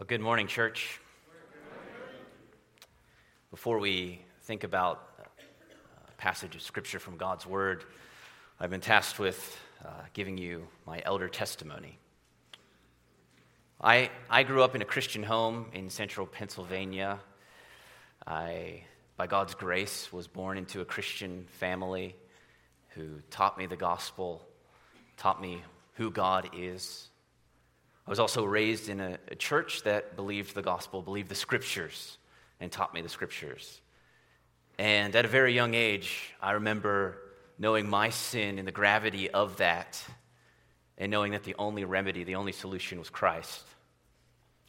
Well, good morning, church. Before we think about a passage of scripture from God's word, I've been tasked with uh, giving you my elder testimony. I, I grew up in a Christian home in central Pennsylvania. I, by God's grace, was born into a Christian family who taught me the gospel, taught me who God is. I was also raised in a, a, church that believed the gospel, believed the scriptures, and taught me the scriptures. And at a very young age, I remember knowing my sin and the gravity of that, and knowing that the only remedy, the only solution was Christ.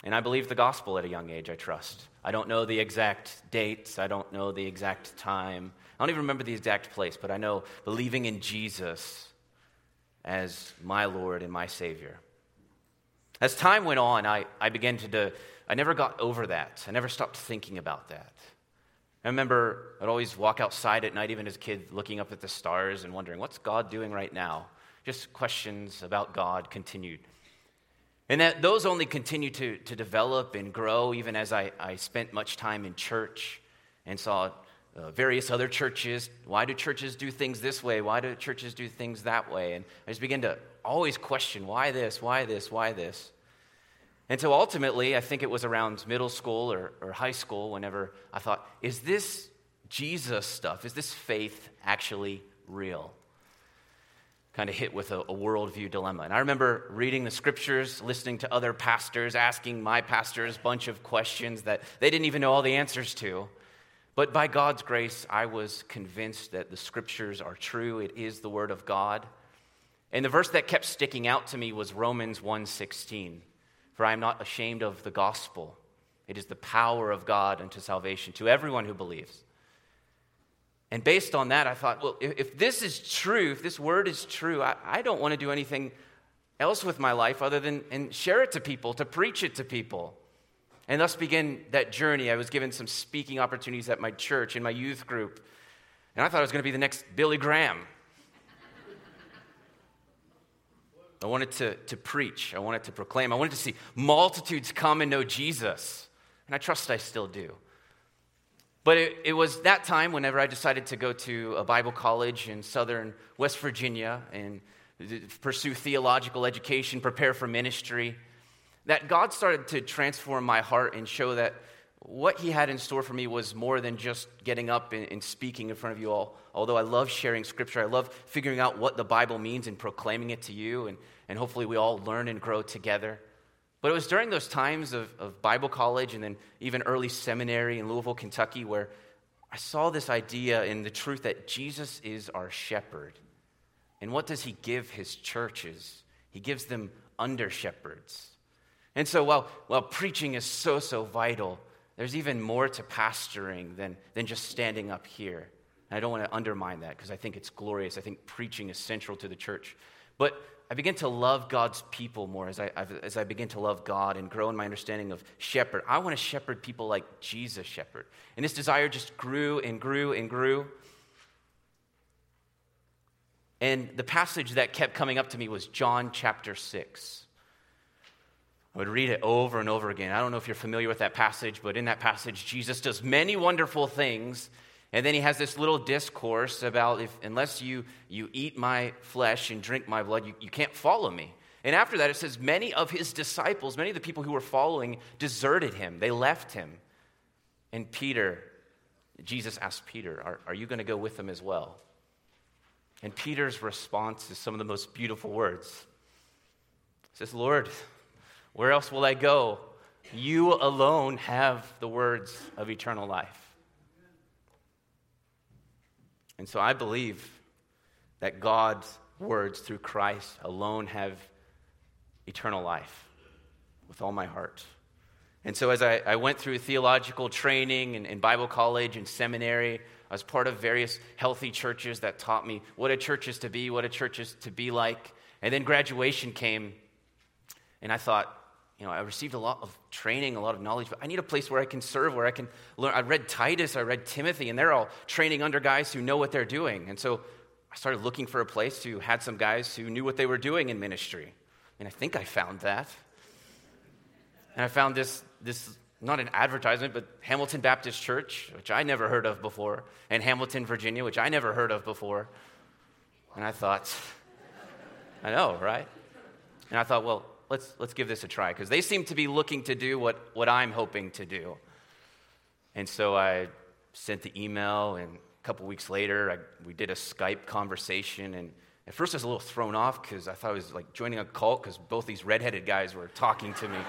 And I believed the gospel at a young age, I trust. I don't know the exact dates, I don't know the exact time, I don't even remember the exact place, but I know believing in Jesus as my Lord and my Savior. As time went on, I, I began to, do, I never got over that. I never stopped thinking about that. I remember I'd always walk outside at night, even as a kid, looking up at the stars and wondering, what's God doing right now? Just questions about God continued. And that those only continued to, to develop and grow, even as I, I spent much time in church and saw uh, various other churches. Why do churches do things this way? Why do churches do things that way? And I just began to always question why this, why this, why this. And so ultimately, I think it was around middle school or, or high school whenever I thought, is this Jesus stuff, is this faith actually real? Kind of hit with a, a worldview dilemma. And I remember reading the scriptures, listening to other pastors, asking my pastors a bunch of questions that they didn't even know all the answers to. But by God's grace, I was convinced that the scriptures are true. It is the word of God. And the verse that kept sticking out to me was Romans 1:16. For I am not ashamed of the gospel. It is the power of God unto salvation to everyone who believes. And based on that, I thought, well, if, this is true, if this word is true, I, I don't want to do anything else with my life other than and share it to people, to preach it to people. And thus began that journey. I was given some speaking opportunities at my church, in my youth group. And I thought I was going to be the next Billy Graham. I wanted to, to preach. I wanted to proclaim. I wanted to see multitudes come and know Jesus. And I trust I still do. But it, it, was that time whenever I decided to go to a Bible college in southern West Virginia and pursue theological education, prepare for ministry, that God started to transform my heart and show that what He had in store for me was more than just getting up and, and speaking in front of you all. Although I love sharing scripture, I love figuring out what the Bible means and proclaiming it to you, and, and hopefully we all learn and grow together. But it was during those times of, of Bible college and then even early seminary in Louisville, Kentucky, where I saw this idea in the truth that Jesus is our shepherd. And what does he give his churches? He gives them under shepherds. And so while, while preaching is so, so vital, there's even more to pastoring than, than just standing up here. And I don't want to undermine that because I think it's glorious. I think preaching is central to the church. But I begin to love God's people more as I, as I begin to love God and grow in my understanding of shepherd. I want to shepherd people like Jesus shepherd. And this desire just grew and grew and grew. And the passage that kept coming up to me was John chapter 6. I would read it over and over again. I don't know if you're familiar with that passage, but in that passage, Jesus does many wonderful things and then he has this little discourse about if, unless you, you eat my flesh and drink my blood, you, you can't follow me. And after that, it says, many of his disciples, many of the people who were following, deserted him. They left him. And Peter, Jesus asked Peter, Are, are you going to go with them as well? And Peter's response is some of the most beautiful words. He says, Lord, where else will I go? You alone have the words of eternal life. And so I believe that God's words through Christ alone have eternal life with all my heart. And so, as I, I went through theological training and, and, Bible college and seminary, I was part of various healthy churches that taught me what a church is to be, what a church is to be like. And then graduation came, and I thought, you know, I received a lot of training, a lot of knowledge, but I need a place where I can serve, where I can learn. I read Titus, I read Timothy, and they're all training under guys who know what they're doing. And so I started looking for a place who had some guys who knew what they were doing in ministry. And I think I found that. And I found this, this not an advertisement, but Hamilton Baptist Church, which I never heard of before, and Hamilton, Virginia, which I never heard of before. And I thought, I know, right? And I thought, well, let's, let's give this a try, because they seem to be looking to do what, what I'm hoping to do. And so I sent the email, and a couple weeks later, I, we did a Skype conversation. And at first, I was a little thrown off because I thought I was like joining a cult because both these redheaded guys were talking to me.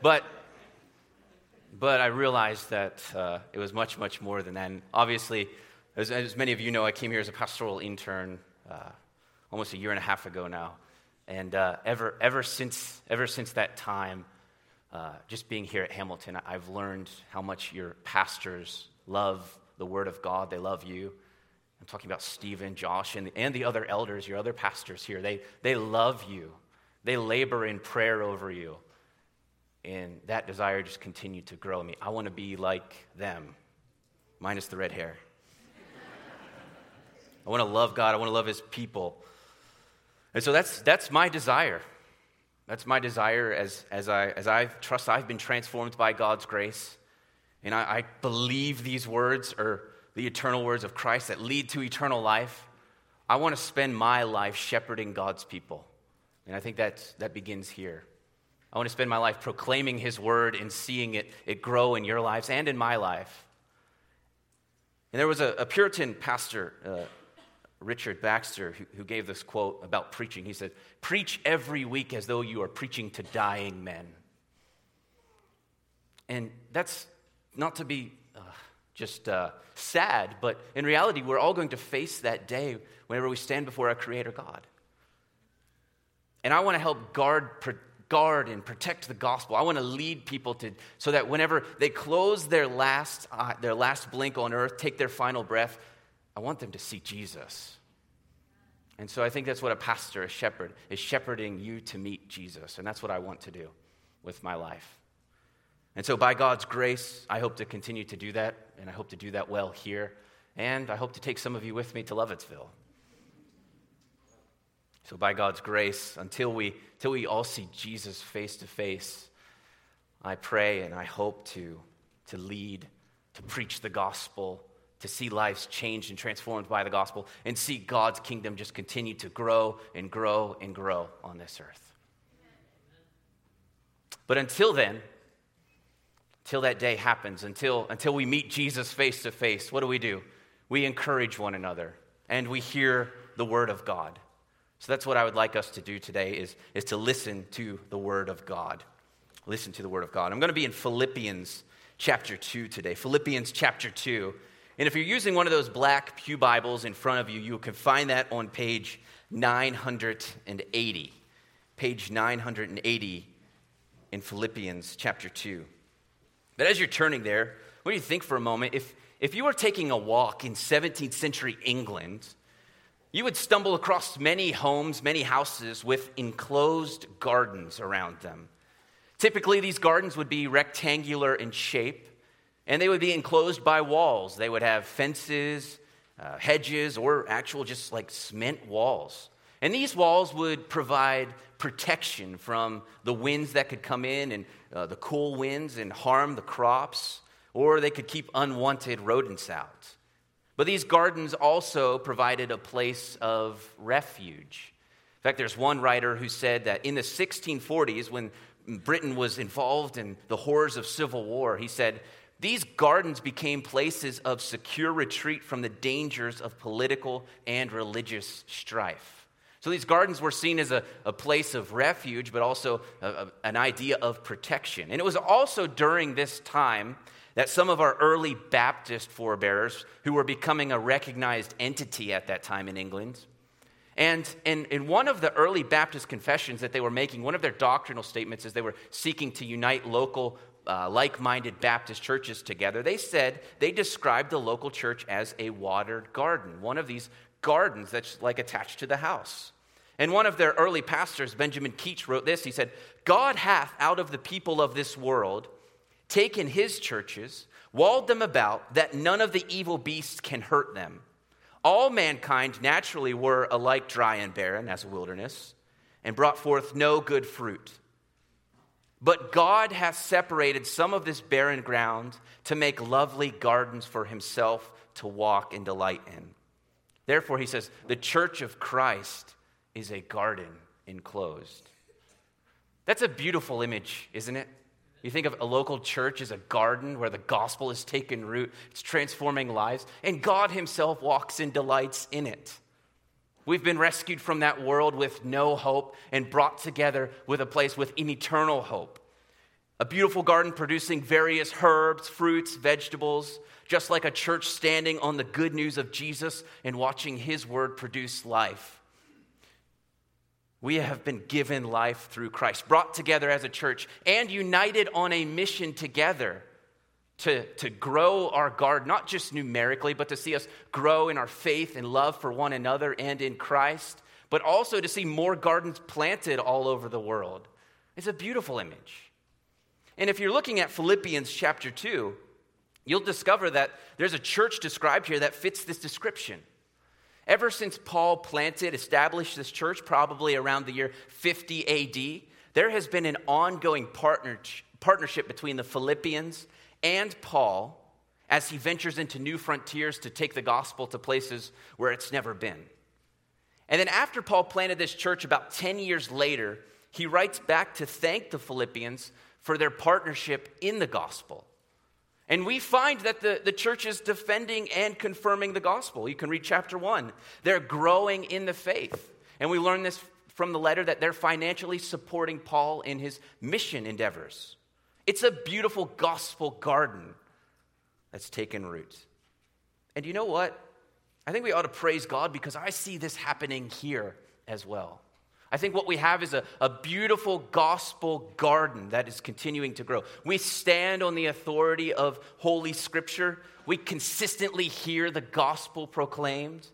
but, but I realized that uh, it was much, much more than that. And obviously, as, as, many of you know, I came here as a pastoral intern uh, almost a year and a half ago now. And uh, ever, ever, since, ever since that time, uh, just being here at Hamilton, I've learned how much your pastors love the Word of God. They love you. I'm talking about Stephen, Josh, and, and the other elders, your other pastors here. They, they love you, they labor in prayer over you. And that desire just continued to grow in me. I want to be like them, minus the red hair. I want to love God, I want to love His people. And so that's, that's my desire. That's my desire as, as, I, as I trust I've been transformed by God's grace. And I, I believe these words are the eternal words of Christ that lead to eternal life. I want to spend my life shepherding God's people. And I think that's, that begins here. I want to spend my life proclaiming His word and seeing it, it grow in your lives and in my life. And there was a, a Puritan pastor, uh, Richard Baxter, who, who gave this quote about preaching. He said, Preach every week as though you are preaching to dying men. And that's not to be uh, just uh, sad, but in reality, we're all going to face that day whenever we stand before our Creator God. And I want to help guard, guard and protect the gospel. I want to lead people to so that whenever they close their last, uh, their last blink on earth, take their final breath, I want them to see Jesus. And so I think that's what a pastor, a shepherd, is shepherding you to meet Jesus. And that's what I want to do with my life. And so, by God's grace, I hope to continue to do that, and I hope to do that well here. And I hope to take some of you with me to Lovettsville. So, by God's grace, until we, until we all see Jesus face to face, I pray and I hope to, to lead, to preach the gospel, to see lives changed and transformed by the gospel and see God's kingdom just continue to grow and grow and grow on this earth. But until then, until that day happens, until, until we meet Jesus face to face, what do we do? We encourage one another and we hear the word of God. So that's what I would like us to do today is, is to listen to the word of God. Listen to the word of God. I'm going to be in Philippians chapter 2 today. Philippians chapter 2. And if you're using one of those black Pew Bibles in front of you, you can find that on page 980. Page 980 in Philippians chapter 2. But as you're turning there, what do you think for a moment? If, if you were taking a walk in 17th century England, you would stumble across many homes, many houses with enclosed gardens around them. Typically, these gardens would be rectangular in shape, and they would be enclosed by walls. They would have fences, uh, hedges, or actual just like cement walls. And these walls would provide protection from the winds that could come in and uh, the cool winds and harm the crops, or they could keep unwanted rodents out. But these gardens also provided a place of refuge. In fact, there's one writer who said that in the 1640s, when Britain was involved in the horrors of civil war, he said, these gardens became places of secure retreat from the dangers of political and religious strife. So these gardens were seen as a, a place of refuge, but also a, a, an idea of protection. And it was also during this time that some of our early Baptist forebears, who were becoming a recognized entity at that time in England, and in, in one of the early Baptist confessions that they were making, one of their doctrinal statements is they were seeking to unite local uh, like minded Baptist churches together, they said they described the local church as a watered garden, one of these gardens that's like attached to the house. And one of their early pastors, Benjamin Keach, wrote this. He said, God hath out of the people of this world taken his churches, walled them about, that none of the evil beasts can hurt them. All mankind naturally were alike dry and barren as a wilderness. and brought forth no good fruit. But God hath separated some of this barren ground to make lovely gardens for himself to walk and delight in. Therefore, he says, the church of Christ is a garden enclosed. That's a beautiful image, isn't it? You think of a local church as a garden where the gospel is taken root, it's transforming lives, and God Himself walks and delights in it. We've been rescued from that world with no hope and brought together with a place with an eternal hope. A beautiful garden producing various herbs, fruits, vegetables, just like a church standing on the good news of Jesus and watching His word produce life. We have been given life through Christ, brought together as a church, and united on a mission together to, to grow our garden, not just numerically, but to see us grow in our faith and love for one another and in Christ, but also to see more gardens planted all over the world. It's a beautiful image. And if you're looking at Philippians chapter 2, you'll discover that there's a church described here that fits this description. Ever since Paul planted, established this church, probably around the year 50 AD, there has been an ongoing partner, partnership between the Philippians and Paul as he ventures into new frontiers to take the gospel to places where it's never been. And then, after Paul planted this church about 10 years later, he writes back to thank the Philippians for their partnership in the gospel. And we find that the, the church is defending and confirming the gospel. You can read chapter one. They're growing in the faith. And we learn this from the letter that they're financially supporting Paul in his mission endeavors. It's a beautiful gospel garden that's taken root. And you know what? I think we ought to praise God because I see this happening here as well. I think what we have is a, a beautiful gospel garden that is continuing to grow. We stand on the authority of Holy Scripture. We consistently hear the gospel proclaimed.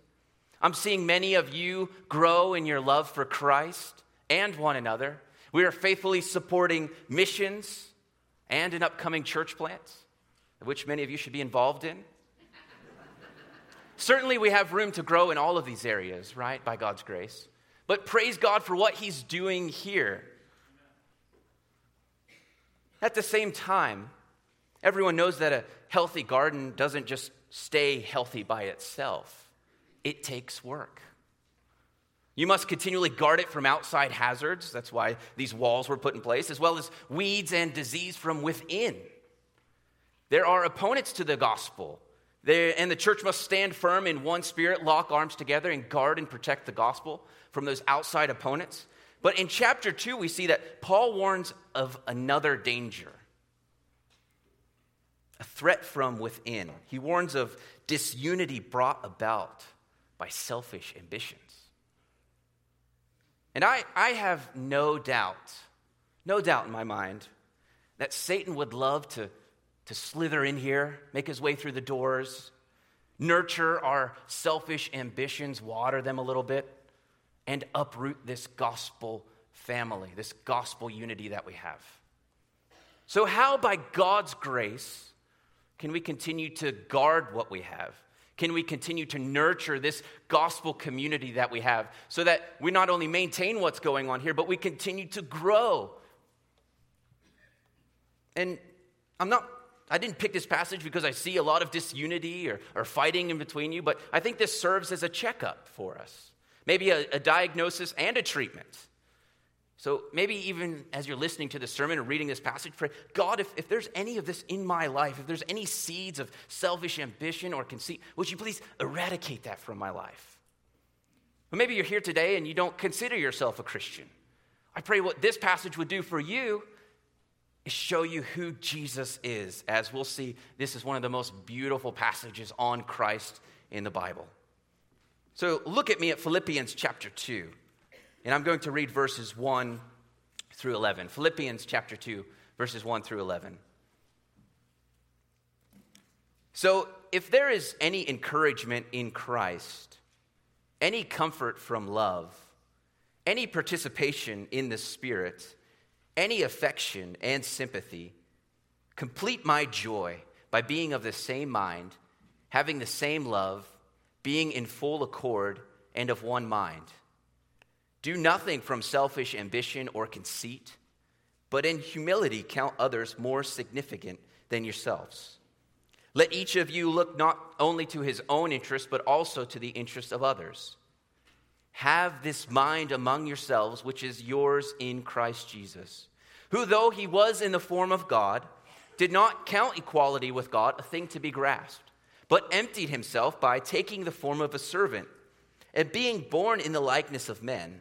I'm seeing many of you grow in your love for Christ and one another. We are faithfully supporting missions and an upcoming church plant, which many of you should be involved in. Certainly, we have room to grow in all of these areas, right, by God's grace. But praise God for what He's doing here. At the same time, everyone knows that a healthy garden doesn't just stay healthy by itself, it takes work. You must continually guard it from outside hazards. That's why these walls were put in place, as well as weeds and disease from within. There are opponents to the gospel and the church must stand firm in one spirit, lock arms together, and guard and protect the gospel from those outside opponents. But in chapter 2, we see that Paul warns of another danger a threat from within. He warns of disunity brought about by selfish ambitions. And I, I have no doubt, no doubt in my mind, that Satan would love to to slither in here, make his way through the doors, nurture our selfish ambitions, water them a little bit, and uproot this gospel family, this gospel unity that we have. So, how by God's grace can we continue to guard what we have? Can we continue to nurture this gospel community that we have so that we not only maintain what's going on here, but we continue to grow? And I'm not I didn't pick this passage because I see a lot of disunity or, or fighting in between you, but I think this serves as a checkup for us. Maybe a, a diagnosis and a treatment. So maybe even as you're listening to the sermon or reading this passage, pray, God, if, if there's any of this in my life, if there's any seeds of selfish ambition or conceit, would you please eradicate that from my life? But maybe you're here today and you don't consider yourself a Christian. I pray what this passage would do for you is show you who Jesus is. As we'll see, this is one of the most beautiful passages on Christ in the Bible. So look at me at Philippians chapter 2, and I'm going to read verses 1 through 11. Philippians chapter 2, verses 1 through 11. So, if there is any encouragement in Christ, any comfort from love, any participation in the Spirit, any affection and sympathy, complete my joy by being of the same mind, having the same love, being in full accord and of one mind. Do nothing from selfish ambition or conceit, but in humility count others more significant than yourselves. Let each of you look not only to his own interest, but also to the interest of others. Have this mind among yourselves, which is yours in Christ Jesus, who, though he was in the form of God, did not count equality with God a thing to be grasped, but emptied himself by taking the form of a servant, and being born in the likeness of men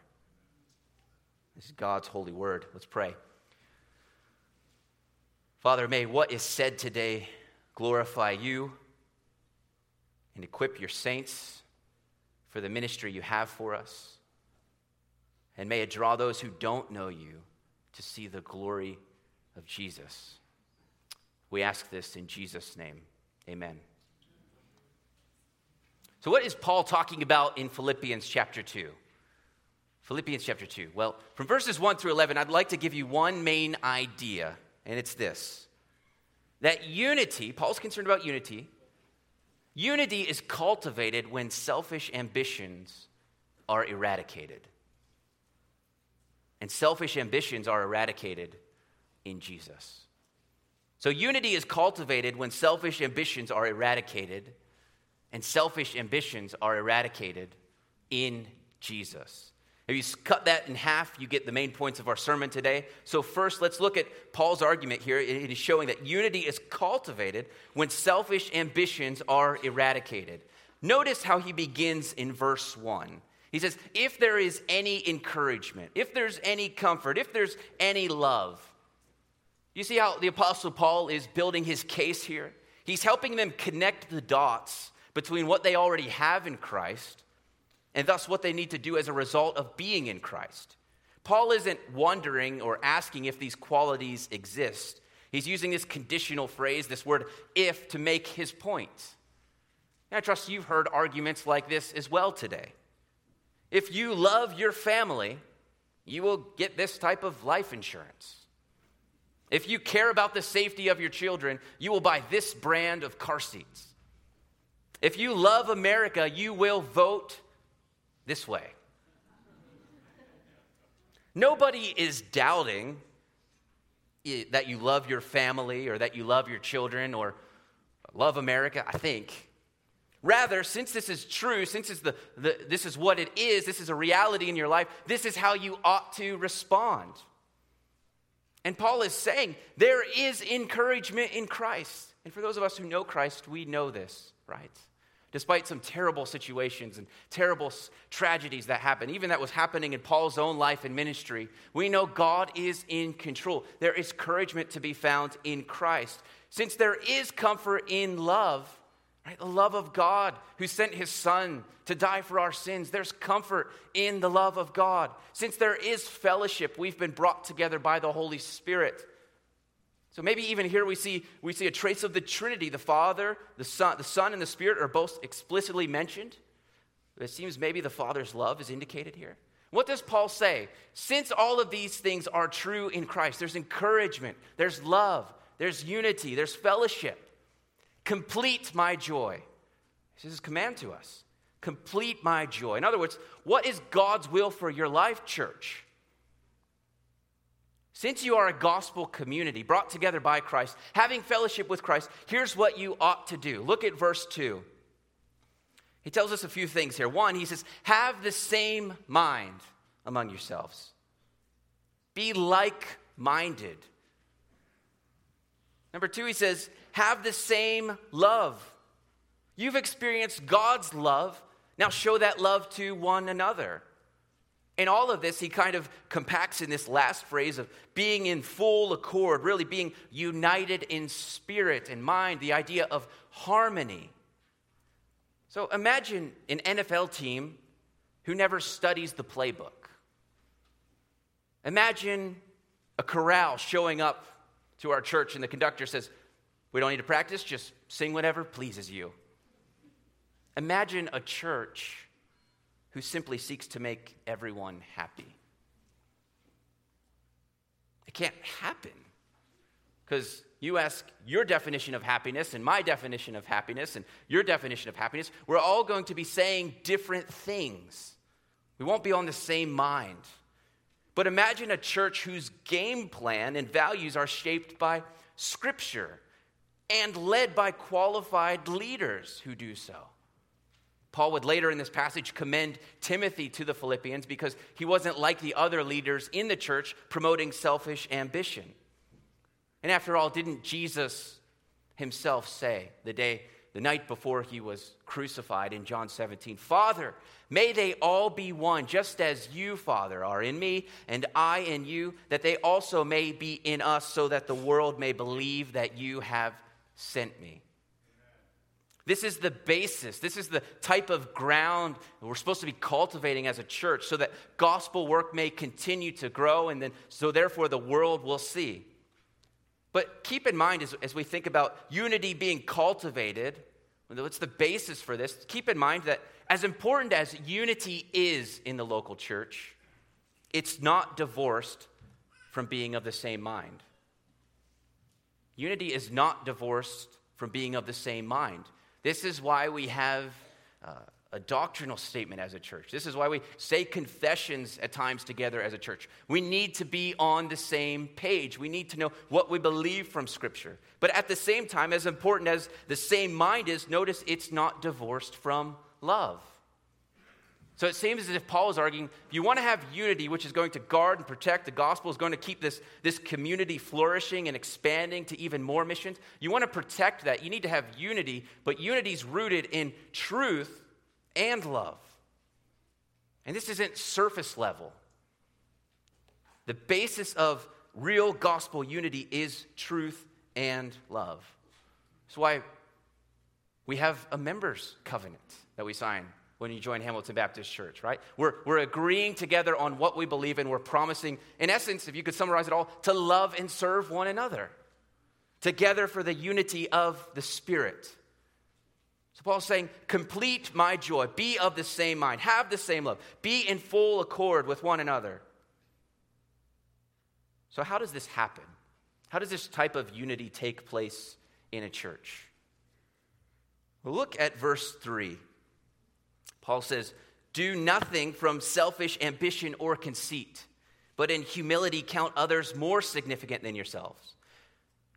This is God's holy word. Let's pray. Father, may what is said today glorify you and equip your saints for the ministry you have for us. And may it draw those who don't know you to see the glory of Jesus. We ask this in Jesus' name. Amen. So, what is Paul talking about in Philippians chapter 2? Philippians chapter 2. Well, from verses 1 through 11, I'd like to give you one main idea, and it's this that unity, Paul's concerned about unity, unity is cultivated when selfish ambitions are eradicated. And selfish ambitions are eradicated in Jesus. So, unity is cultivated when selfish ambitions are eradicated, and selfish ambitions are eradicated in Jesus. If you cut that in half, you get the main points of our sermon today. So, first, let's look at Paul's argument here. It is showing that unity is cultivated when selfish ambitions are eradicated. Notice how he begins in verse 1. He says, If there is any encouragement, if there's any comfort, if there's any love. You see how the Apostle Paul is building his case here? He's helping them connect the dots between what they already have in Christ and thus what they need to do as a result of being in Christ. Paul isn't wondering or asking if these qualities exist. He's using this conditional phrase, this word if, to make his point. And I trust you've heard arguments like this as well today. If you love your family, you will get this type of life insurance. If you care about the safety of your children, you will buy this brand of car seats. If you love America, you will vote this way. Nobody is doubting that you love your family or that you love your children or love America, I think. Rather, since this is true, since the, the, this is what it is, this is a reality in your life, this is how you ought to respond. And Paul is saying there is encouragement in Christ. And for those of us who know Christ, we know this, right? Despite some terrible situations and terrible tragedies that happen, even that was happening in Paul's own life and ministry, we know God is in control. There is encouragement to be found in Christ. Since there is comfort in love, right, the love of God who sent his son to die for our sins, there's comfort in the love of God. Since there is fellowship, we've been brought together by the Holy Spirit. So maybe even here we see, we see a trace of the Trinity. The Father, the Son, the Son, and the Spirit are both explicitly mentioned. It seems maybe the Father's love is indicated here. What does Paul say? Since all of these things are true in Christ, there's encouragement, there's love, there's unity, there's fellowship. Complete my joy. This is his command to us. Complete my joy. In other words, what is God's will for your life, church? Since you are a gospel community brought together by Christ, having fellowship with Christ, here's what you ought to do. Look at verse 2. He tells us a few things here. One, he says, Have the same mind among yourselves, be like minded. Number two, he says, Have the same love. You've experienced God's love. Now show that love to one another. And all of this, he kind of compacts in this last phrase of being in full accord, really being united in spirit and mind, the idea of harmony. So imagine an NFL team who never studies the playbook. Imagine a chorale showing up to our church and the conductor says, We don't need to practice, just sing whatever pleases you. Imagine a church who simply seeks to make everyone happy. It can't happen because you ask your definition of happiness and my definition of happiness and your definition of happiness, we're all going to be saying different things. We won't be on the same mind. But imagine a church whose game plan and values are shaped by Scripture and led by qualified leaders who do so. Paul would later in this passage commend Timothy to the Philippians because he wasn't like the other leaders in the church promoting selfish ambition. And after all, didn't Jesus himself say the day, the night before he was crucified in John 17, Father, may they all be one, just as you, Father, are in me and I in you, that they also may be in us, so that the world may believe that you have sent me. This is the basis. This is the type of ground we're supposed to be cultivating as a church so that gospel work may continue to grow and then so therefore the world will see. But keep in mind as, as we think about unity being cultivated, what's the basis for this? Keep in mind that as important as unity is in the local church, it's not divorced from being of the same mind. Unity is not divorced from being of the same mind. This is why we have uh, a doctrinal statement as a church. This is why we say confessions at times together as a church. We need to be on the same page. We need to know what we believe from Scripture. But at the same time, as important as the same mind is, notice it's not divorced from love. So it seems as if Paul is arguing if you want to have unity, which is going to guard and protect, the gospel is going to keep this, this community flourishing and expanding to even more missions. You want to protect that. You need to have unity, but unity is rooted in truth and love. And this isn't surface level. The basis of real gospel unity is truth and love. That's why we have a members' covenant that we sign when you join Hamilton Baptist Church, right? We're, we're agreeing together on what we believe in. We're promising, in essence, if you could summarize it all, to love and serve one another together for the unity of the Spirit. So Paul's saying, complete my joy, be of the same mind, have the same love, be in full accord with one another. So, how does this happen? How does this type of unity take place in a church? Look at verse 3. Paul says, Do nothing from selfish ambition or conceit, but in humility count others more significant than yourselves.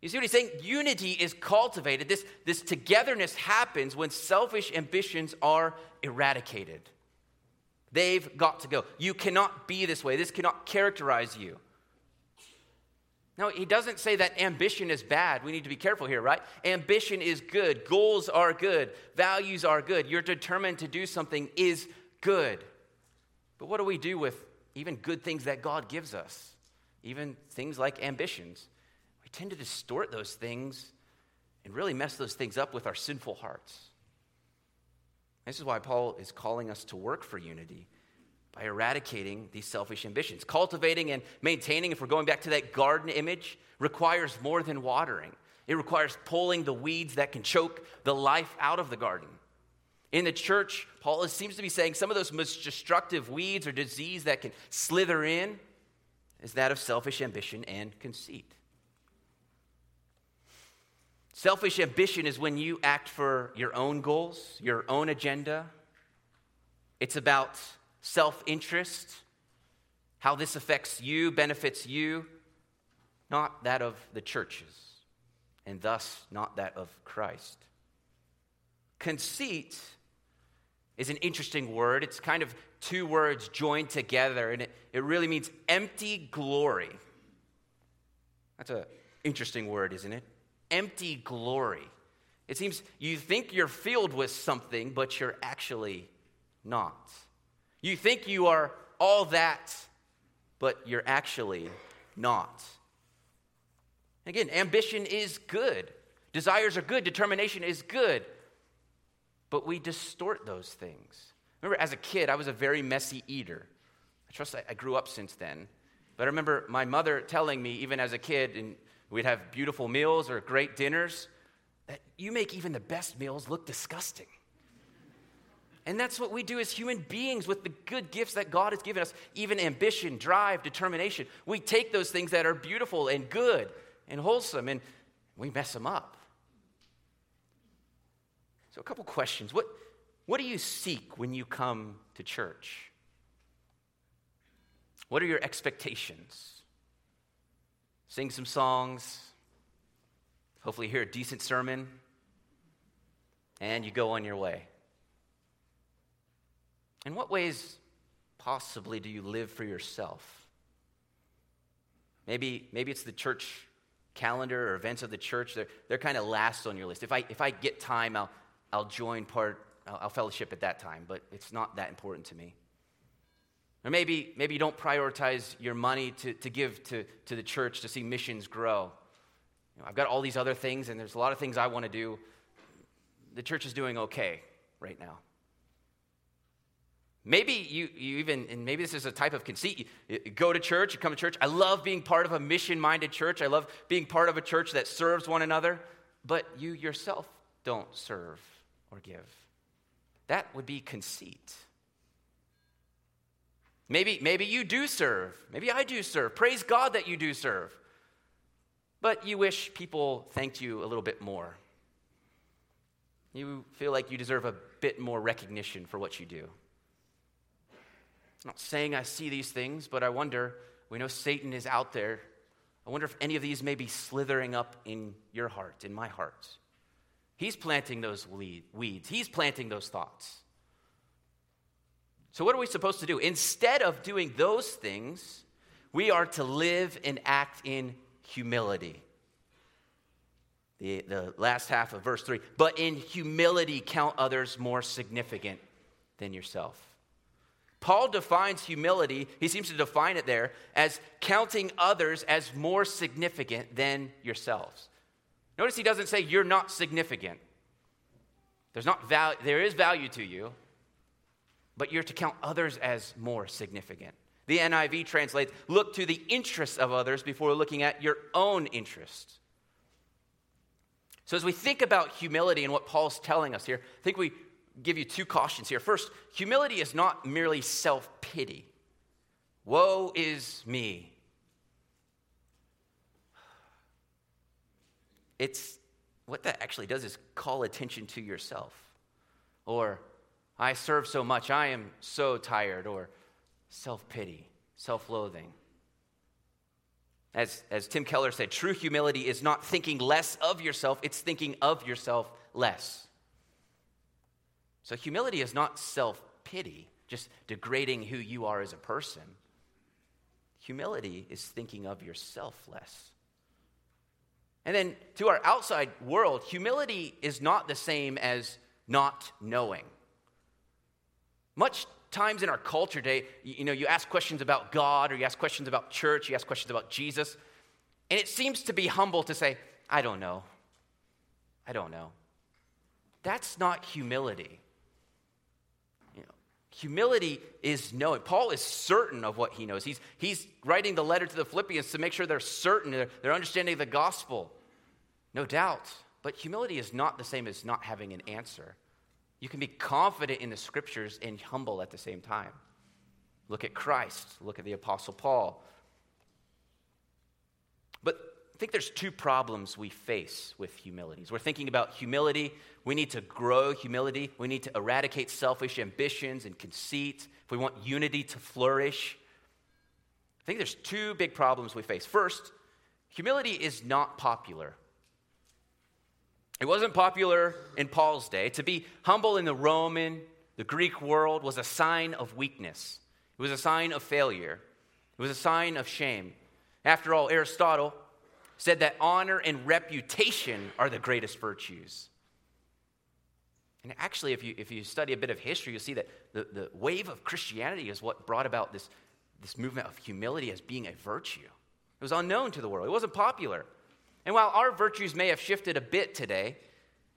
You see what he's saying? Unity is cultivated. This, this togetherness happens when selfish ambitions are eradicated. They've got to go. You cannot be this way. This cannot characterize you. Now, he doesn't say that ambition is bad. We need to be careful here, right? Ambition is good. Goals are good. Values are good. You're determined to do something is good. But what do we do with even good things that God gives us? Even things like ambitions. We tend to distort those things and really mess those things up with our sinful hearts. This is why Paul is calling us to work for unity by eradicating these selfish ambitions. Cultivating and maintaining, if we're going back to that garden image, requires more than watering. It requires pulling the weeds that can choke the life out of the garden. In the church, Paul seems to be saying some of those most destructive weeds or disease that can slither in is that of selfish ambition and conceit. Selfish ambition is when you act for your own goals, your own agenda. It's about self interest, how this affects you, benefits you, not that of the churches, and thus not that of Christ. Conceit is an interesting word. It's kind of two words joined together, and it, it really means empty glory. That's an interesting word, isn't it? Empty glory. It seems you think you're filled with something, but you're actually not. You think you are all that, but you're actually not. Again, ambition is good. Desires are good. Determination is good. But we distort those things. remember as a kid, I was a very messy eater. I trust I, grew up since then. But I remember my mother telling me, even as a kid, and we'd have beautiful meals or great dinners, that you make even the best meals look disgusting. And that's what we do as human beings with the good gifts that God has given us, even ambition, drive, determination. We take those things that are beautiful and good and wholesome and we mess them up. So, a couple questions. What, what do you seek when you come to church? What are your expectations? Sing some songs, hopefully, hear a decent sermon, and you go on your way. In what ways, possibly, do you live for yourself? Maybe, maybe it's the church calendar or events of the church. They're, they're kind of last on your list. If I, if I get time, I'll, I'll join part, I'll, I'll fellowship at that time, but it's not that important to me. Or maybe, maybe you don't prioritize your money to, to give to, to the church to see missions grow. You know, I've got all these other things, and there's a lot of things I want to do. The church is doing okay right now. Maybe you, you even, and maybe this is a type of conceit. You, go to church, you come to church. I love being part of a mission minded church. I love being part of a church that serves one another, but you yourself don't serve or give. That would be conceit. Maybe, maybe you do serve. Maybe I do serve. Praise God that you do serve. But you wish people thanked you a little bit more. You feel like you deserve a bit more recognition for what you do. Not saying I see these things, but I wonder, we know Satan is out there. I wonder if any of these may be slithering up in your heart, in my heart. He's planting those weeds, he's planting those thoughts. So, what are we supposed to do? Instead of doing those things, we are to live and act in humility. The, the last half of verse 3 but in humility count others more significant than yourself. Paul defines humility, he seems to define it there, as counting others as more significant than yourselves. Notice he doesn't say you're not significant. There's not val- there is value to you, but you're to count others as more significant. The NIV translates look to the interests of others before looking at your own interests. So, as we think about humility and what Paul's telling us here, I think we give you two cautions here. First, humility is not merely self pity. Woe is me. It's what that actually does is call attention to yourself. Or, I serve so much, I am so tired. Or, self pity, self loathing. As, as Tim Keller said, true humility is not thinking less of yourself, it's thinking of yourself less. So humility is not self pity, just degrading who you are as a person. Humility is thinking of yourself less. And then to our outside world, humility is not the same as not knowing. Much times in our culture today, you know, you ask questions about God or you ask questions about church, you ask questions about Jesus, and it seems to be humble to say, I don't know. I don't know. That's not humility. Humility is knowing. Paul is certain of what he knows. He's, he's writing the letter to the Philippians to make sure they're certain, they're, they're understanding the gospel. No doubt. But humility is not the same as not having an answer. You can be confident in the scriptures and humble at the same time. Look at Christ, look at the Apostle Paul. But I think there's two problems we face with humility. As we're thinking about humility, we need to grow humility. We need to eradicate selfish ambitions and conceit. If we want unity to flourish, I think there's two big problems we face. First, humility is not popular. It wasn't popular in Paul's day. To be humble in the Roman, the Greek world was a sign of weakness, it was a sign of failure, it was a sign of shame. After all, Aristotle said that honor and reputation are the greatest virtues. And actually, if you, if you study a bit of history, you'll see that the, the wave of Christianity is what brought about this, this movement of humility as being a virtue. It was unknown to the world, it wasn't popular. And while our virtues may have shifted a bit today,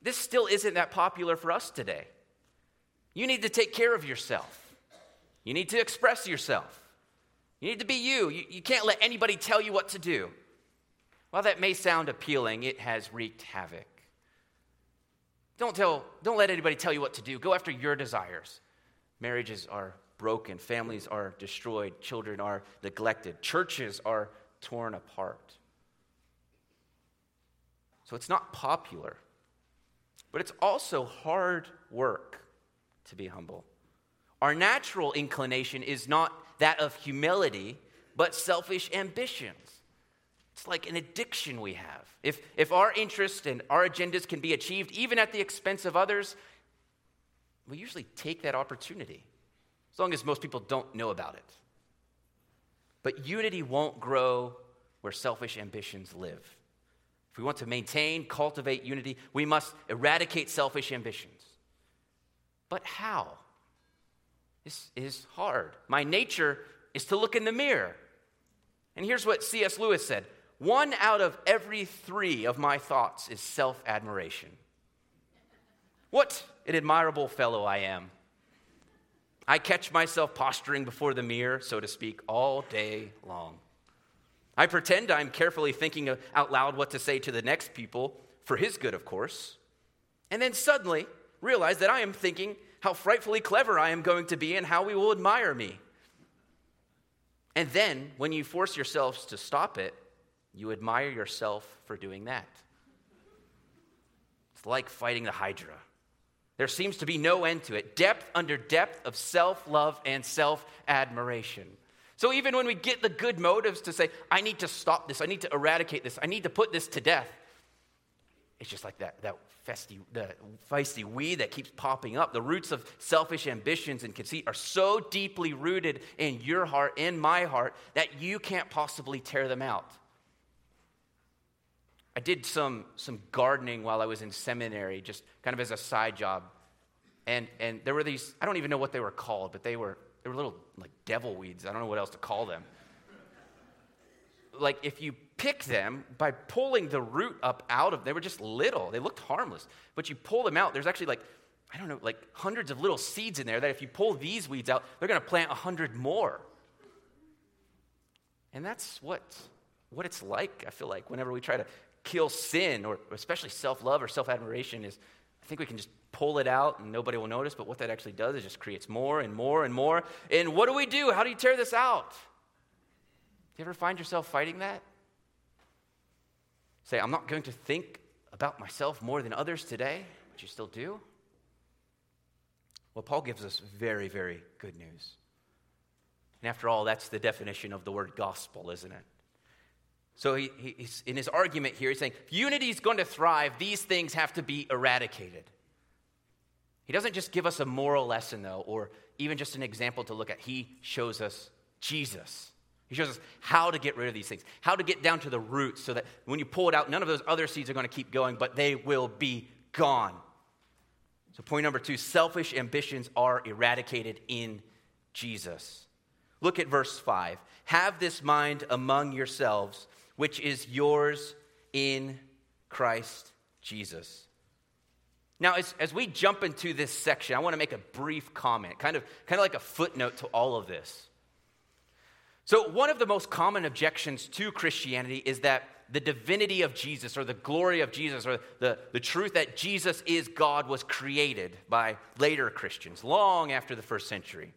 this still isn't that popular for us today. You need to take care of yourself. You need to express yourself. You need to be you. you. You can't let anybody tell you what to do. While that may sound appealing, it has wreaked havoc. Don't, tell, don't let anybody tell you what to do. Go after your desires. Marriages are broken, families are destroyed, children are neglected, churches are torn apart. So it's not popular, but it's also hard work to be humble. Our natural inclination is not that of humility, but selfish ambitions. It's like an addiction we have. If, if our interests and our agendas can be achieved even at the expense of others, we usually take that opportunity, as long as most people don't know about it. But unity won't grow where selfish ambitions live. If we want to maintain, cultivate unity, we must eradicate selfish ambitions. But how? This is hard. My nature is to look in the mirror. And here's what C.S. Lewis said one out of every three of my thoughts is self admiration. What an admirable fellow I am. I catch myself posturing before the mirror, so to speak, all day long. I pretend I'm carefully thinking out loud what to say to the next people, for his good, of course, and then suddenly realize that I am thinking how frightfully clever I am going to be and how we will admire me. And then, when you force yourselves to stop it, you admire yourself for doing that. It's like fighting the Hydra. There seems to be no end to it depth under depth of self love and self admiration. So even when we get the good motives to say, I need to stop this, I need to eradicate this, I need to put this to death, it's just like that, that festy, the feisty weed that keeps popping up. The roots of selfish ambitions and conceit are so deeply rooted in your heart, in my heart, that you can't possibly tear them out. I did some, some gardening while I was in seminary, just kind of as a side job. And, and there were these, I don't even know what they were called, but they were, they were little like devil weeds. I don't know what else to call them. Like if you pick them by pulling the root up out of, they were just little. They looked harmless. But you pull them out, there's actually like, I don't know, like hundreds of little seeds in there that if you pull these weeds out, they're going to plant a hundred more. And that's what, what it's like, I feel like, whenever we try to kill sin, or especially self love or self admiration, is I think we can just pull it out and nobody will notice, but what that actually does is just creates more and more and more. And what do we do? How do you tear this out? Do you ever find yourself fighting that? Say, I'm not going to think about myself more than others today, but you still do? Well, Paul gives us very, very good news. And after all, that's the definition of the word gospel, isn't it? So he, he's, in his argument here, he's saying if unity is going to thrive, these things have to be eradicated. He doesn't just give us a moral lesson, though, or even just an example to look at. He shows us Jesus. He shows us how to get rid of these things, how to get down to the roots so that when you pull it out, none of those other seeds are going to keep going, but they will be gone. So, point number two selfish ambitions are eradicated in Jesus. Look at verse 5. Have this mind among yourselves which is yours in Christ Jesus. Now, as, as we jump into this section, I want to make a brief comment, kind of, kind of like a footnote to all of this. So, one of the most common objections to Christianity is that the divinity of Jesus or the glory of Jesus or the, the truth that Jesus is God was created by later Christians, long after the first century.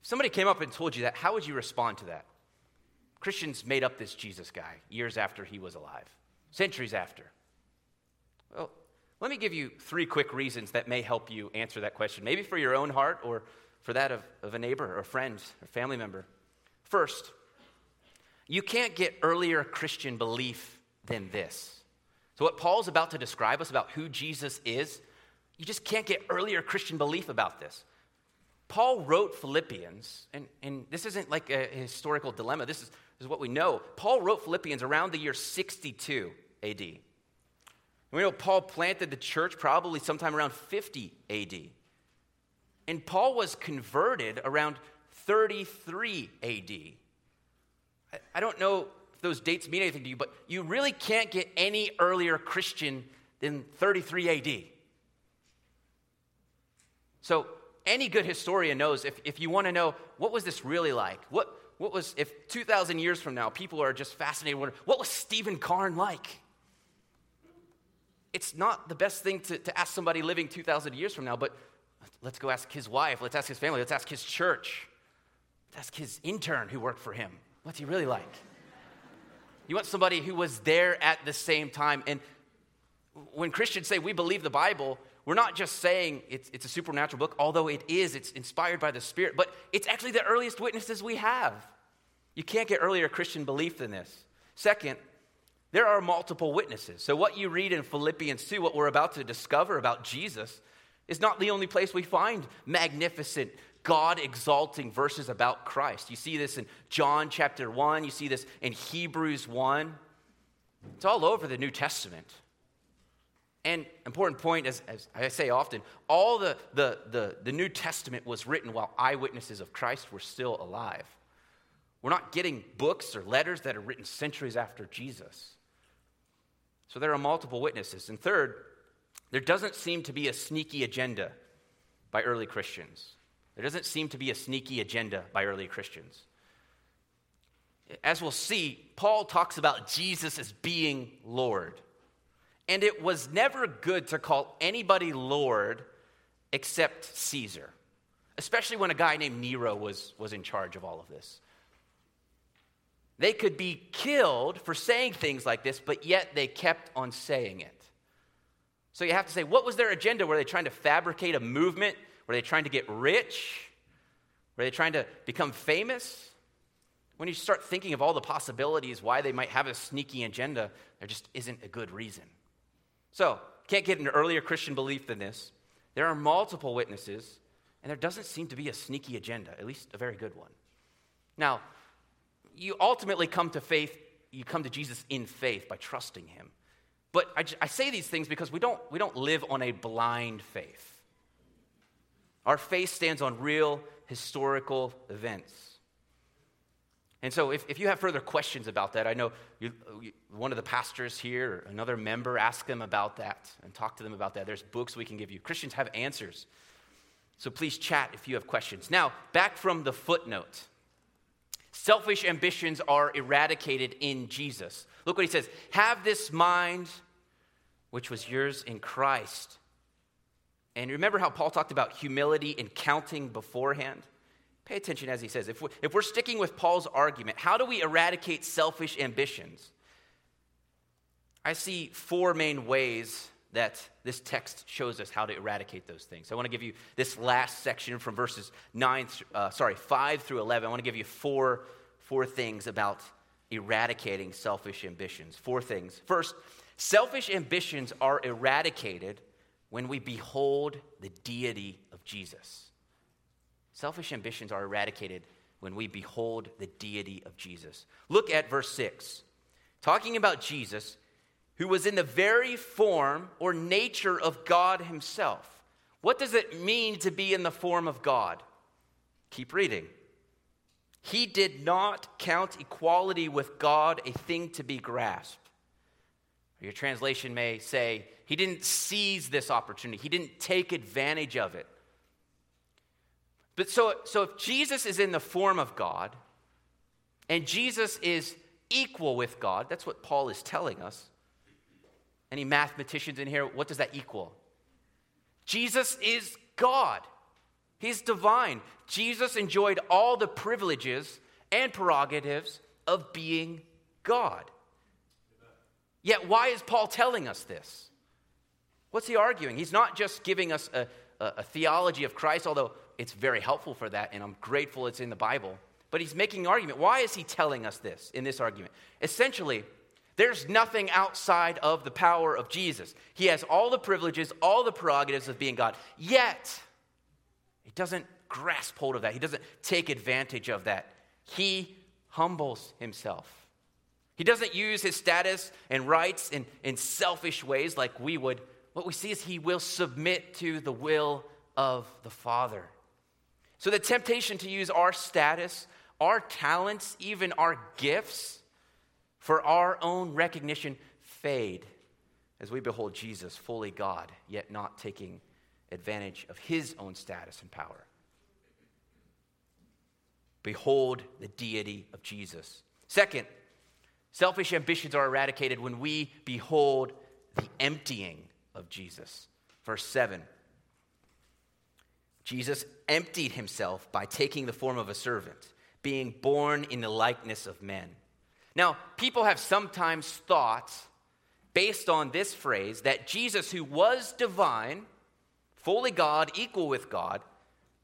If somebody came up and told you that, how would you respond to that? Christians made up this Jesus guy years after he was alive, centuries after. Well, let me give you three quick reasons that may help you answer that question, maybe for your own heart or for that of, of a neighbor or a friend or family member. First, you can't get earlier Christian belief than this. So, what Paul's about to describe us about who Jesus is, you just can't get earlier Christian belief about this. Paul wrote Philippians, and, and this isn't like a historical dilemma. This is this is what we know. Paul wrote Philippians around the year 62 AD. We know Paul planted the church probably sometime around 50 AD. And Paul was converted around 33 AD. I don't know if those dates mean anything to you, but you really can't get any earlier Christian than 33 AD. So, any good historian knows if, if you want to know what was this really like, what, what was, if 2,000 years from now people are just fascinated, what was Stephen Carn like? It's not the best thing to, to ask somebody living 2,000 years from now, but let's go ask his wife, let's ask his family, let's ask his church, let's ask his intern who worked for him. What's he really like? You want somebody who was there at the same time. And when Christians say we believe the Bible, we're not just saying it's, it's a supernatural book, although it is, it's inspired by the Spirit, but it's actually the earliest witnesses we have. You can't get earlier Christian belief than this. Second, there are multiple witnesses. So, what you read in Philippians 2, what we're about to discover about Jesus, is not the only place we find magnificent, God exalting verses about Christ. You see this in John chapter 1, you see this in Hebrews 1. It's all over the New Testament. And important point, as, as I say often, all the, the, the, the New Testament was written while eyewitnesses of Christ were still alive. We're not getting books or letters that are written centuries after Jesus. So there are multiple witnesses. And third, there doesn't seem to be a sneaky agenda by early Christians. There doesn't seem to be a sneaky agenda by early Christians. As we'll see, Paul talks about Jesus as being Lord. And it was never good to call anybody Lord except Caesar, especially when a guy named Nero was, was in charge of all of this. They could be killed for saying things like this, but yet they kept on saying it. So you have to say, what was their agenda? Were they trying to fabricate a movement? Were they trying to get rich? Were they trying to become famous? When you start thinking of all the possibilities why they might have a sneaky agenda, there just isn't a good reason. So, can't get an earlier Christian belief than this. There are multiple witnesses, and there doesn't seem to be a sneaky agenda, at least a very good one. Now, you ultimately come to faith, you come to Jesus in faith by trusting him. But I, I say these things because we don't, we don't live on a blind faith. Our faith stands on real historical events. And so, if, if you have further questions about that, I know you, one of the pastors here or another member, ask them about that and talk to them about that. There's books we can give you. Christians have answers. So, please chat if you have questions. Now, back from the footnote. Selfish ambitions are eradicated in Jesus. Look what he says Have this mind which was yours in Christ. And remember how Paul talked about humility and counting beforehand? Pay attention as he says. If we're, if we're sticking with Paul's argument, how do we eradicate selfish ambitions? I see four main ways that this text shows us how to eradicate those things. I want to give you this last section from verses 9, uh, sorry, 5 through 11. I want to give you four, four things about eradicating selfish ambitions. Four things. First, selfish ambitions are eradicated when we behold the deity of Jesus. Selfish ambitions are eradicated when we behold the deity of Jesus. Look at verse 6. Talking about Jesus, who was in the very form or nature of God himself. What does it mean to be in the form of God? Keep reading. He did not count equality with God a thing to be grasped. Your translation may say, he didn't seize this opportunity, he didn't take advantage of it. But so, so if Jesus is in the form of God, and Jesus is equal with God, that's what Paul is telling us. Any mathematicians in here, what does that equal? Jesus is God. He's divine. Jesus enjoyed all the privileges and prerogatives of being God. Yet, why is Paul telling us this? What's he arguing? He's not just giving us a, a, a theology of Christ, although it's very helpful for that, and I'm grateful it's in the Bible. But he's making an argument. Why is he telling us this in this argument? Essentially, there's nothing outside of the power of Jesus. He has all the privileges, all the prerogatives of being God. Yet, he doesn't grasp hold of that. He doesn't take advantage of that. He humbles himself. He doesn't use his status and rights in, in selfish ways like we would. What we see is he will submit to the will of the Father. So the temptation to use our status, our talents, even our gifts for our own recognition fade as we behold Jesus, fully God, yet not taking advantage of his own status and power. Behold the deity of Jesus. Second, selfish ambitions are eradicated when we behold the emptying of Jesus. Verse 7 Jesus emptied himself by taking the form of a servant, being born in the likeness of men. Now, people have sometimes thought, based on this phrase, that Jesus, who was divine, fully God, equal with God,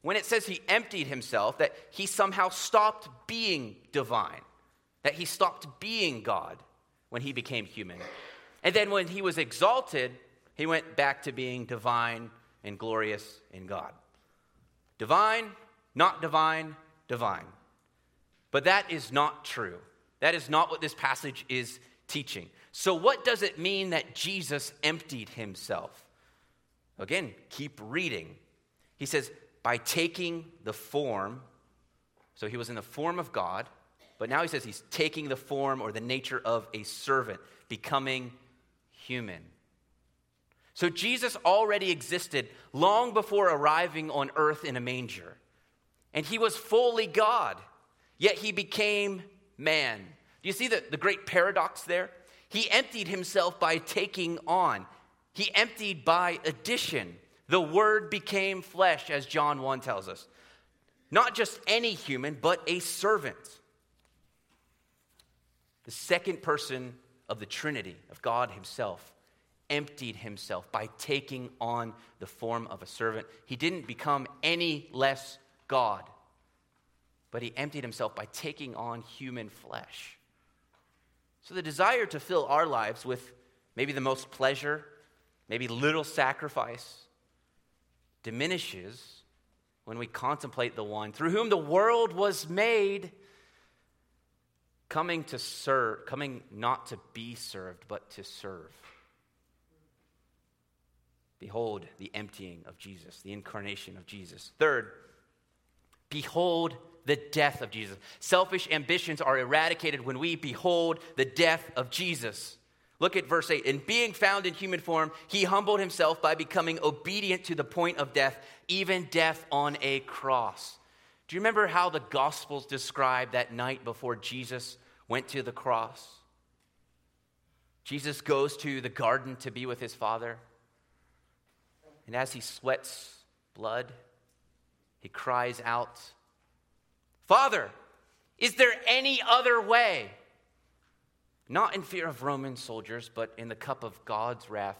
when it says he emptied himself, that he somehow stopped being divine, that he stopped being God when he became human. And then when he was exalted, he went back to being divine and glorious in God. Divine, not divine, divine. But that is not true. That is not what this passage is teaching. So, what does it mean that Jesus emptied himself? Again, keep reading. He says, by taking the form, so he was in the form of God, but now he says he's taking the form or the nature of a servant, becoming human. So Jesus already existed long before arriving on earth in a manger. And he was fully God, yet he became man. Do you see the, the great paradox there? He emptied himself by taking on, he emptied by addition. The Word became flesh, as John 1 tells us. Not just any human, but a servant. The second person of the Trinity, of God Himself, emptied himself by taking on the form of a servant. He didn't become any less God, but he emptied himself by taking on human flesh. So the desire to fill our lives with maybe the most pleasure, maybe little sacrifice, diminishes when we contemplate the one through whom the world was made coming to serve coming not to be served but to serve Behold the emptying of Jesus, the incarnation of Jesus. Third, behold the death of Jesus. Selfish ambitions are eradicated when we behold the death of Jesus. Look at verse 8. In being found in human form, he humbled himself by becoming obedient to the point of death, even death on a cross. Do you remember how the Gospels describe that night before Jesus went to the cross? Jesus goes to the garden to be with his Father. And as he sweats blood, he cries out, Father, is there any other way? Not in fear of Roman soldiers, but in the cup of God's wrath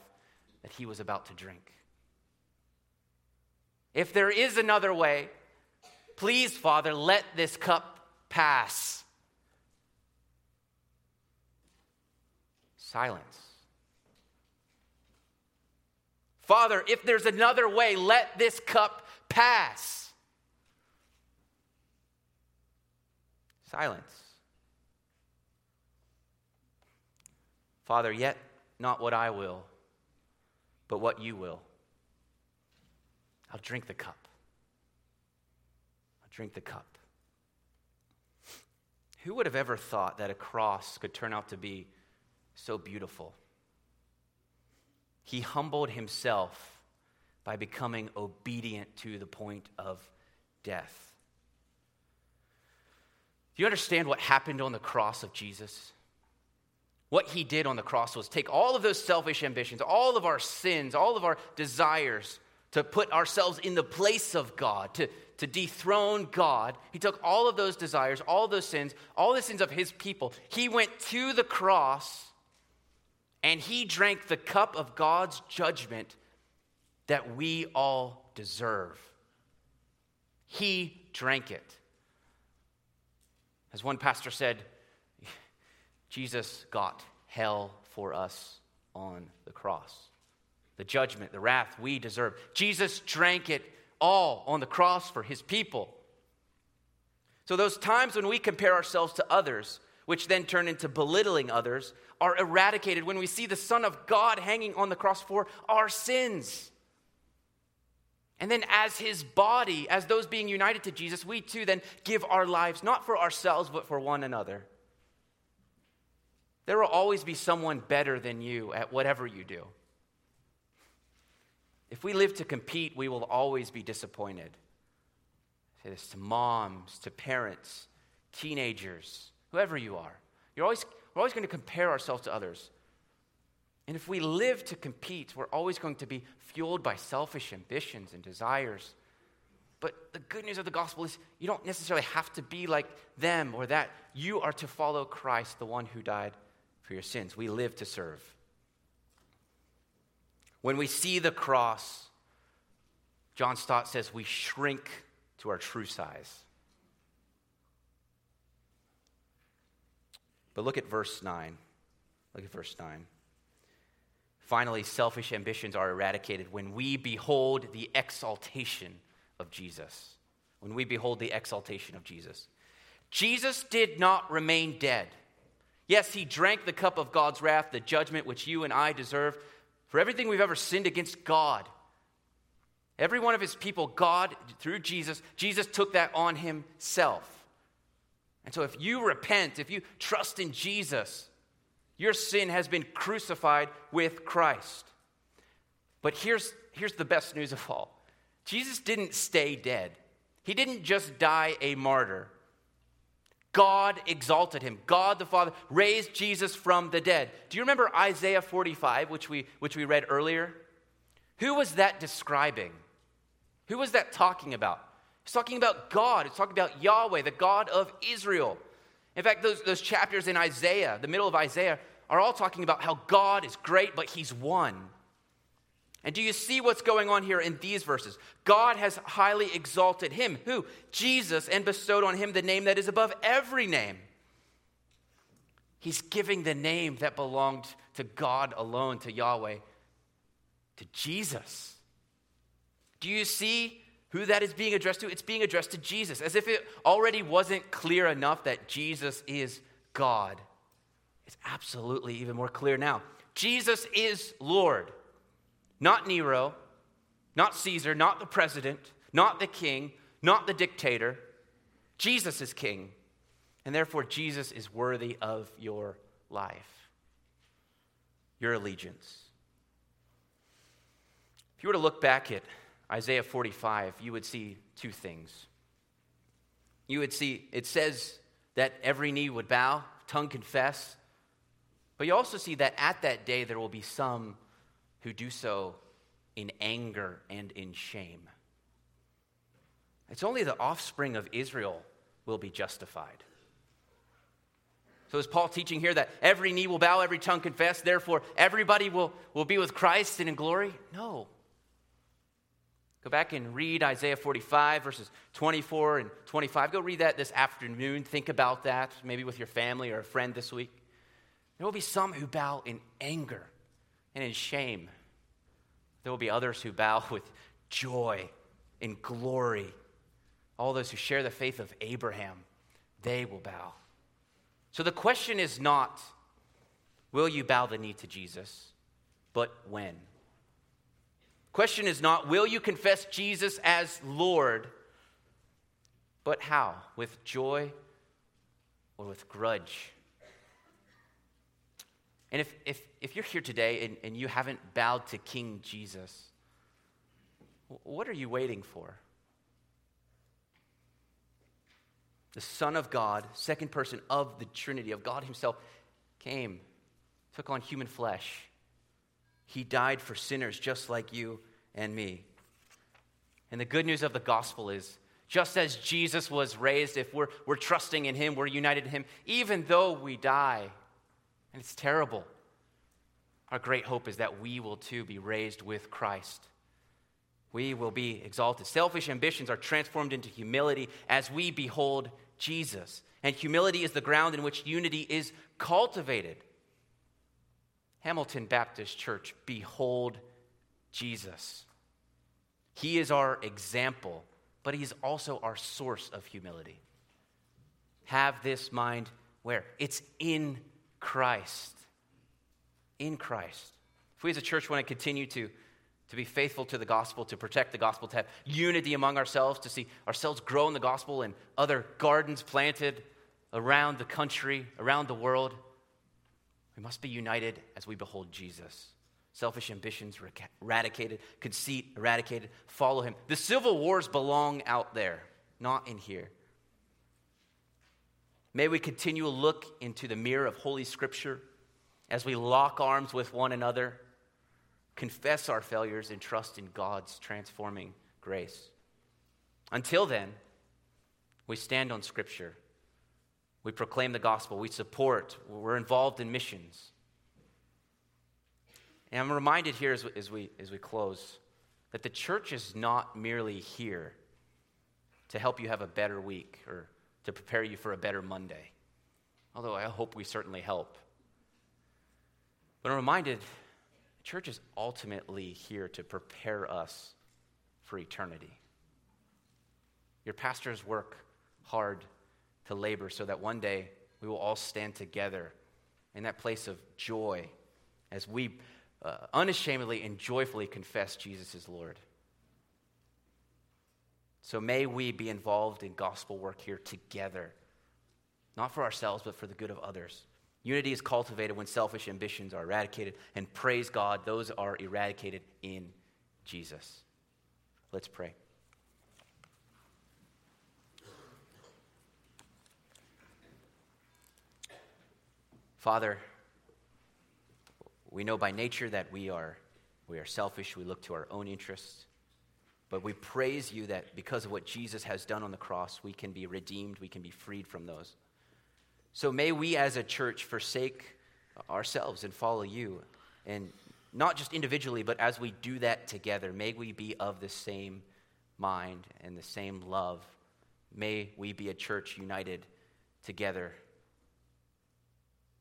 that he was about to drink. If there is another way, please, Father, let this cup pass. Silence. Father, if there's another way, let this cup pass. Silence. Father, yet not what I will, but what you will. I'll drink the cup. I'll drink the cup. Who would have ever thought that a cross could turn out to be so beautiful? He humbled himself by becoming obedient to the point of death. Do you understand what happened on the cross of Jesus? What he did on the cross was take all of those selfish ambitions, all of our sins, all of our desires, to put ourselves in the place of God, to, to dethrone God. He took all of those desires, all those sins, all the sins of his people. He went to the cross and he drank the cup of God's judgment that we all deserve. He drank it. As one pastor said, Jesus got hell for us on the cross. The judgment, the wrath we deserve. Jesus drank it all on the cross for his people. So, those times when we compare ourselves to others, which then turn into belittling others, are eradicated when we see the Son of God hanging on the cross for our sins. And then, as his body, as those being united to Jesus, we too then give our lives not for ourselves, but for one another. There will always be someone better than you at whatever you do. If we live to compete, we will always be disappointed. I say this to moms, to parents, teenagers, whoever you are. You're always, we're always going to compare ourselves to others. And if we live to compete, we're always going to be fueled by selfish ambitions and desires. But the good news of the gospel is you don't necessarily have to be like them or that. You are to follow Christ, the one who died for your sins. We live to serve. When we see the cross, John Stott says we shrink to our true size. But look at verse 9. Look at verse 9. Finally, selfish ambitions are eradicated when we behold the exaltation of Jesus. When we behold the exaltation of Jesus. Jesus did not remain dead. Yes, he drank the cup of God's wrath, the judgment which you and I deserve for everything we've ever sinned against God. Every one of his people, God, through Jesus, Jesus took that on himself. And so if you repent, if you trust in Jesus, your sin has been crucified with Christ. But here's, here's the best news of all Jesus didn't stay dead, he didn't just die a martyr. God exalted him. God the Father raised Jesus from the dead. Do you remember Isaiah 45, which we, which we read earlier? Who was that describing? Who was that talking about? It's talking about God. It's talking about Yahweh, the God of Israel. In fact, those, those chapters in Isaiah, the middle of Isaiah, are all talking about how God is great, but He's one. And do you see what's going on here in these verses? God has highly exalted him, who? Jesus, and bestowed on him the name that is above every name. He's giving the name that belonged to God alone, to Yahweh, to Jesus. Do you see who that is being addressed to? It's being addressed to Jesus, as if it already wasn't clear enough that Jesus is God. It's absolutely even more clear now. Jesus is Lord. Not Nero, not Caesar, not the president, not the king, not the dictator. Jesus is king. And therefore, Jesus is worthy of your life, your allegiance. If you were to look back at Isaiah 45, you would see two things. You would see, it says that every knee would bow, tongue confess, but you also see that at that day there will be some who do so in anger and in shame. It's only the offspring of Israel will be justified. So is Paul teaching here that every knee will bow, every tongue confess, therefore everybody will, will be with Christ and in glory? No. Go back and read Isaiah 45, verses 24 and 25. Go read that this afternoon. Think about that, maybe with your family or a friend this week. There will be some who bow in anger and in shame. There will be others who bow with joy and glory. All those who share the faith of Abraham, they will bow. So the question is not, will you bow the knee to Jesus, but when? Question is not, will you confess Jesus as Lord, but how? With joy or with grudge? And if, if, if you're here today and, and you haven't bowed to King Jesus, what are you waiting for? The Son of God, second person of the Trinity, of God Himself, came, took on human flesh. He died for sinners just like you and me. And the good news of the gospel is just as Jesus was raised, if we're, we're trusting in Him, we're united in Him, even though we die, and it's terrible. Our great hope is that we will too be raised with Christ. We will be exalted. Selfish ambitions are transformed into humility as we behold Jesus. And humility is the ground in which unity is cultivated. Hamilton Baptist Church, behold Jesus. He is our example, but He's also our source of humility. Have this mind where? It's in Christ. In Christ. If we as a church want to continue to, to be faithful to the gospel, to protect the gospel, to have unity among ourselves, to see ourselves grow in the gospel and other gardens planted around the country, around the world, we must be united as we behold Jesus. selfish ambitions eradicated, conceit eradicated. Follow him. The civil wars belong out there, not in here. May we continue to look into the mirror of Holy Scripture as we lock arms with one another, confess our failures, and trust in God's transforming grace. Until then, we stand on Scripture. We proclaim the gospel. We support. We're involved in missions. And I'm reminded here as, as, we, as we close that the church is not merely here to help you have a better week or to prepare you for a better Monday, although I hope we certainly help. But I'm reminded the church is ultimately here to prepare us for eternity. Your pastors work hard to labor so that one day we will all stand together in that place of joy as we uh, unashamedly and joyfully confess Jesus is Lord. So may we be involved in gospel work here together, not for ourselves, but for the good of others. Unity is cultivated when selfish ambitions are eradicated, and praise God, those are eradicated in Jesus. Let's pray. Father, we know by nature that we are, we are selfish, we look to our own interests. But we praise you that because of what Jesus has done on the cross, we can be redeemed, we can be freed from those. So may we as a church forsake ourselves and follow you. And not just individually, but as we do that together, may we be of the same mind and the same love. May we be a church united together